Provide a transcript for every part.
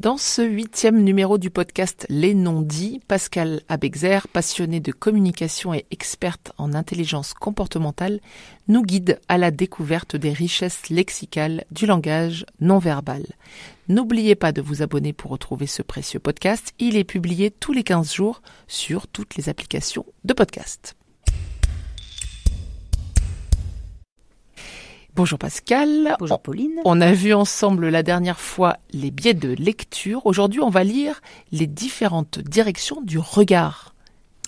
Dans ce huitième numéro du podcast Les Non-Dits, Pascal Abexer, passionné de communication et experte en intelligence comportementale, nous guide à la découverte des richesses lexicales du langage non verbal. N'oubliez pas de vous abonner pour retrouver ce précieux podcast. Il est publié tous les 15 jours sur toutes les applications de podcast. Bonjour Pascal. Bonjour Pauline. On a vu ensemble la dernière fois les biais de lecture. Aujourd'hui, on va lire les différentes directions du regard.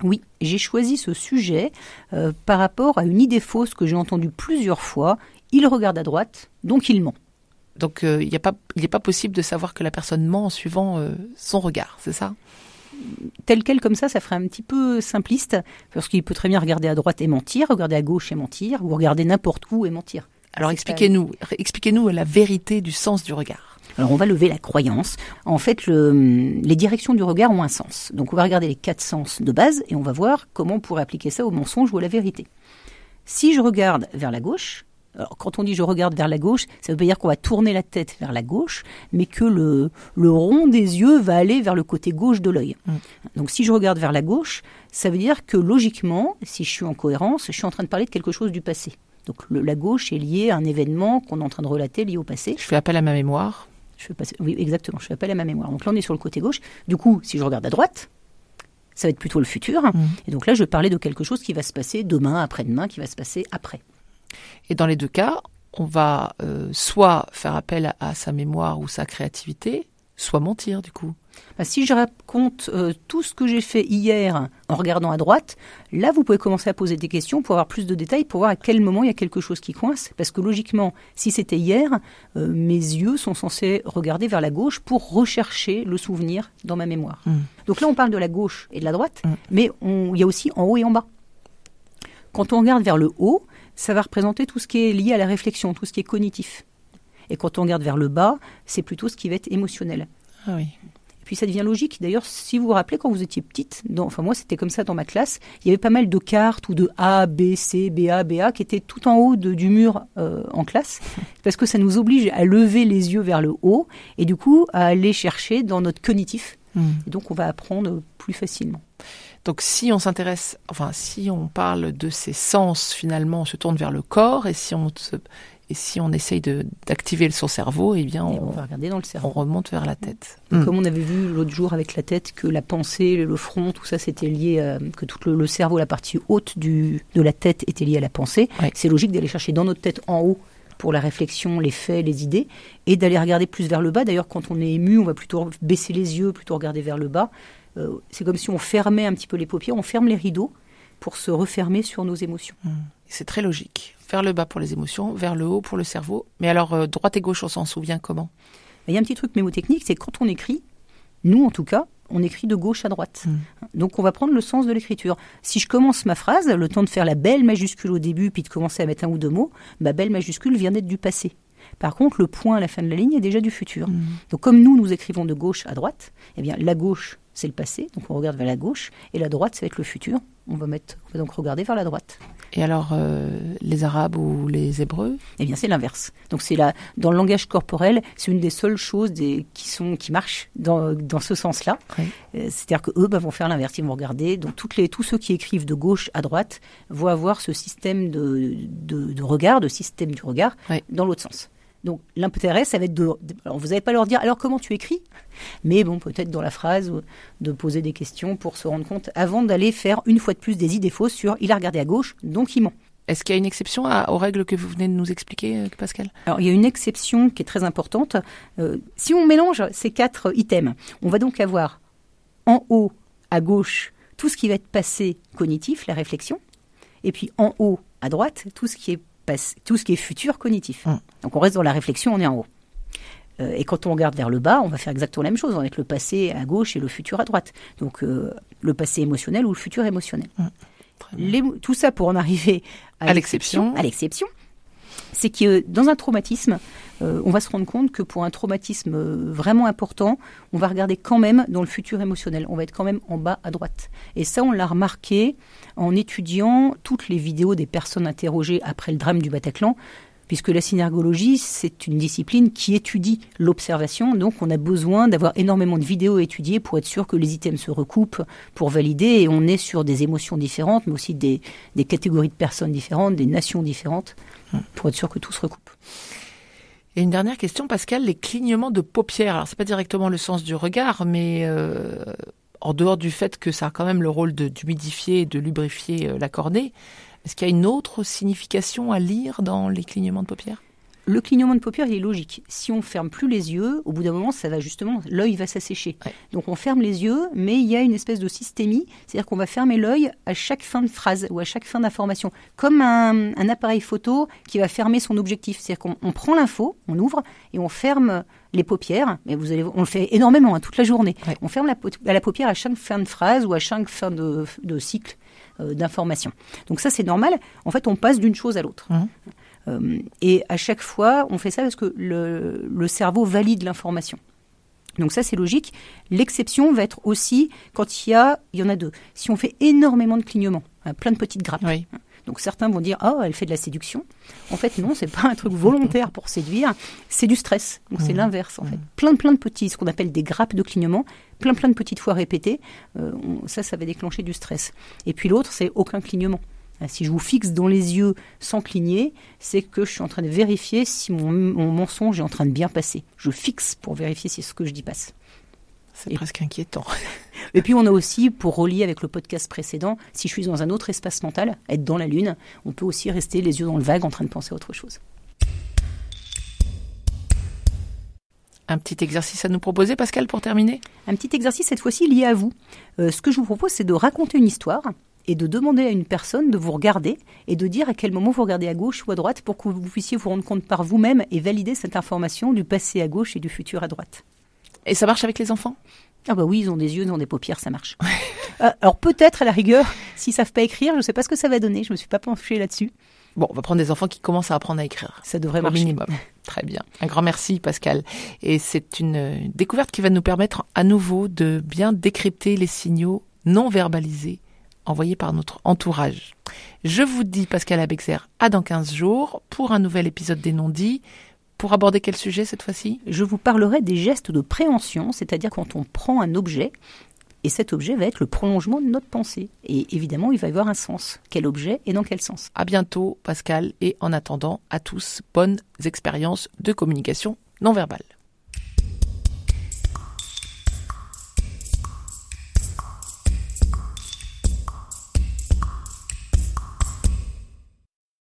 Oui, j'ai choisi ce sujet euh, par rapport à une idée fausse que j'ai entendue plusieurs fois. Il regarde à droite, donc il ment. Donc euh, il n'est pas, pas possible de savoir que la personne ment en suivant euh, son regard, c'est ça? Tel quel comme ça, ça ferait un petit peu simpliste, parce qu'il peut très bien regarder à droite et mentir, regarder à gauche et mentir, ou regarder n'importe où et mentir. Alors expliquez-nous, expliquez-nous la vérité du sens du regard. Alors on va lever la croyance. En fait, les directions du regard ont un sens. Donc on va regarder les quatre sens de base et on va voir comment on pourrait appliquer ça au mensonge ou à la vérité. Si je regarde vers la gauche, alors quand on dit je regarde vers la gauche, ça veut pas dire qu'on va tourner la tête vers la gauche, mais que le, le rond des yeux va aller vers le côté gauche de l'œil. Mm. Donc si je regarde vers la gauche, ça veut dire que logiquement, si je suis en cohérence, je suis en train de parler de quelque chose du passé. Donc la gauche est liée à un événement qu'on est en train de relater lié au passé. Je fais appel à ma mémoire. Je fais oui, exactement, je fais appel à ma mémoire. Donc là, on est sur le côté gauche. Du coup, si je regarde à droite, ça va être plutôt le futur. Mmh. Et donc là, je parlais de quelque chose qui va se passer demain, après-demain, qui va se passer après. Et dans les deux cas, on va euh, soit faire appel à sa mémoire ou sa créativité, soit mentir du coup. Bah, si je raconte euh, tout ce que j'ai fait hier en regardant à droite, là vous pouvez commencer à poser des questions pour avoir plus de détails, pour voir à quel moment il y a quelque chose qui coince. Parce que logiquement, si c'était hier, euh, mes yeux sont censés regarder vers la gauche pour rechercher le souvenir dans ma mémoire. Hmm. Donc là on parle de la gauche et de la droite, hmm. mais il y a aussi en haut et en bas. Quand on regarde vers le haut, ça va représenter tout ce qui est lié à la réflexion, tout ce qui est cognitif. Et quand on regarde vers le bas, c'est plutôt ce qui va être émotionnel. Ah oui. Et puis ça devient logique. D'ailleurs, si vous vous rappelez, quand vous étiez petite, enfin moi c'était comme ça dans ma classe, il y avait pas mal de cartes ou de A, B, C, BA, BA qui étaient tout en haut du mur euh, en classe, parce que ça nous oblige à lever les yeux vers le haut et du coup à aller chercher dans notre cognitif. Hmm. Et donc on va apprendre plus facilement. Donc si on s'intéresse, enfin si on parle de ces sens, finalement on se tourne vers le corps et si on se et si on essaye d'activer son cerveau, eh bien, on, va regarder dans le cerveau. On remonte vers la tête. Comme on avait vu l'autre jour avec la tête, que la pensée, le front, tout ça, c'était lié, à, que tout le, cerveau, la partie haute du, de la tête était liée à la pensée. C'est logique d'aller chercher dans notre tête en haut pour la réflexion, les faits, les idées, et d'aller regarder plus vers le bas. D'ailleurs, quand on est ému, on va plutôt baisser les yeux, plutôt regarder vers le bas. Euh, c'est comme si on fermait un petit peu les paupières, on ferme les rideaux pour se refermer sur nos émotions. Hmm. C'est très logique. Vers le bas pour les émotions, vers le haut pour le cerveau. Mais alors, euh, droite et gauche, on s'en souvient comment? Il y a un petit truc mémotechnique, c'est quand on écrit, nous en tout cas, on écrit de gauche à droite. Hmm. Donc on va prendre le sens de l'écriture. Si je commence ma phrase, le temps de faire la belle majuscule au début, puis de commencer à mettre un ou deux mots, ma belle majuscule vient d'être du passé. Par contre, le point à la fin de la ligne est déjà du futur. Hmm. Donc comme nous, nous écrivons de gauche à droite, eh bien la gauche, c'est le passé, donc on regarde vers la gauche, et la droite, ça va être le futur. On va, mettre, on va donc regarder vers la droite. Et alors, euh, les Arabes ou les Hébreux? Eh bien, c'est l'inverse. Donc, c'est là, dans le langage corporel, c'est une des seules choses des, qui sont qui marchent dans, dans ce sens-là. Euh, c'est-à-dire que eux bah, vont faire l'inverse. Ils vont regarder. Donc, toutes les, tous ceux qui écrivent de gauche à droite vont avoir ce système de, de, regard, de système du regard, dans l'autre sens. Donc l'intérêt, ça va être de... Alors vous n'allez pas leur dire, alors comment tu écris? Mais bon, peut-être dans la phrase, de poser des questions pour se rendre compte, avant d'aller faire une fois de plus des idées fausses sur, il a regardé à gauche, donc il ment. Est-ce qu'il y a une exception aux règles que vous venez de nous expliquer, euh, Pascal? Alors, il y a une exception qui est très importante. Euh, si on mélange ces quatre items, on va donc avoir en haut, à gauche, tout ce qui va être passé cognitif, la réflexion, et puis en haut, à droite, tout ce qui est tout ce qui est futur cognitif. Hum. Donc on reste dans la réflexion, on est en haut. Euh, et quand on regarde vers le bas, on va faire exactement la même chose. On va mettre le passé à gauche et le futur à droite. Donc euh, le passé émotionnel ou le futur émotionnel. Hum. tout ça pour en arriver à, l'exception. À l'exception, c'est que dans un traumatisme, euh, on va se rendre compte que pour un traumatisme vraiment important, on va regarder quand même dans le futur émotionnel. On va être quand même en bas à droite. Et ça, on l'a remarqué en étudiant toutes les vidéos des personnes interrogées après le drame du Bataclan. puisque la synergologie, c'est une discipline qui étudie l'observation. Donc, on a besoin d'avoir énormément de vidéos étudiées pour être sûr que les items se recoupent, pour valider. Et on est sur des émotions différentes, mais aussi des, des catégories de personnes différentes, des nations différentes, pour être sûr que tout se recoupe. Et une dernière question, Pascal, les clignements de paupières. Alors, c'est pas directement le sens du regard, mais euh, en dehors du fait que ça a quand même le rôle d'humidifier et de lubrifier euh, la cornée, est-ce qu'il y a une autre signification à lire dans les clignements de paupières? Le clignement de paupières, il est logique. Si on ferme plus les yeux, au bout d'un moment, ça va justement, l'œil va s'assécher. Donc on ferme les yeux, mais il y a une espèce de systémie, c'est-à-dire qu'on va fermer l'œil à chaque fin de phrase ou à chaque fin d'information, comme un, appareil photo qui va fermer son objectif. C'est-à-dire qu'on prend l'info, on ouvre et on ferme les paupières. Mais vous allez, on le fait énormément, hein, toute la journée. On ferme la, la, paupière à chaque fin de phrase ou à chaque fin de, cycle euh, d'information. Donc ça, c'est normal. En fait, on passe d'une chose à l'autre. Mmh. Euh, et à chaque fois, on fait ça parce que le, cerveau valide l'information. Donc ça, c'est logique. L'exception va être aussi quand il y a, il y en a deux. Si on fait énormément de clignements, hein, plein de petites grappes. Donc certains vont dire oh elle fait de la séduction. En fait non, c'est pas un truc volontaire pour séduire, c'est du stress. Donc c'est mmh. l'inverse en fait. Mmh. Plein plein de petits, ce qu'on appelle des grappes de clignement, plein plein de petites fois répétées. Euh, ça ça va déclencher du stress. Et puis l'autre c'est aucun clignement. Euh, si je vous fixe dans les yeux sans cligner, c'est que je suis en train de vérifier si mon, mensonge est en train de bien passer. Je fixe pour vérifier si ce que je dis passe. C'est presque inquiétant. Et puis on a aussi, pour relier avec le podcast précédent, si je suis dans un autre espace mental, être dans la Lune, on peut aussi rester les yeux dans le vague en train de penser à autre chose. Un petit exercice à nous proposer, Pascal, pour terminer? Un petit exercice cette fois-ci lié à vous. Euh, ce que je vous propose, c'est de raconter une histoire et de demander à une personne de vous regarder et de dire à quel moment vous regardez à gauche ou à droite pour que vous puissiez vous rendre compte par vous-même et valider cette information du passé à gauche et du futur à droite. Et ça marche avec les enfants? Ah bah oui, ils ont des yeux, ils ont des paupières, ça marche. Euh, alors peut-être à la rigueur, s'ils savent pas écrire, je ne sais pas ce que ça va donner, je me suis pas penchée là-dessus. Bon, on va prendre des enfants qui commencent à apprendre à écrire. Ça devrait marcher. minimum. Très bien. Un grand merci, Pascal. Et c'est une découverte qui va nous permettre à nouveau de bien décrypter les signaux non verbalisés envoyé par notre entourage. Je vous dis, Pascal Abexer, à dans 15 jours pour un nouvel épisode des non-dits. Pour aborder quel sujet cette fois-ci? Je vous parlerai des gestes de préhension, c'est-à-dire quand on prend un objet et cet objet va être le prolongement de notre pensée. Et évidemment, il va y avoir un sens. Quel objet et dans quel sens? À bientôt, Pascal, et en attendant, à tous, bonnes expériences de communication non verbale.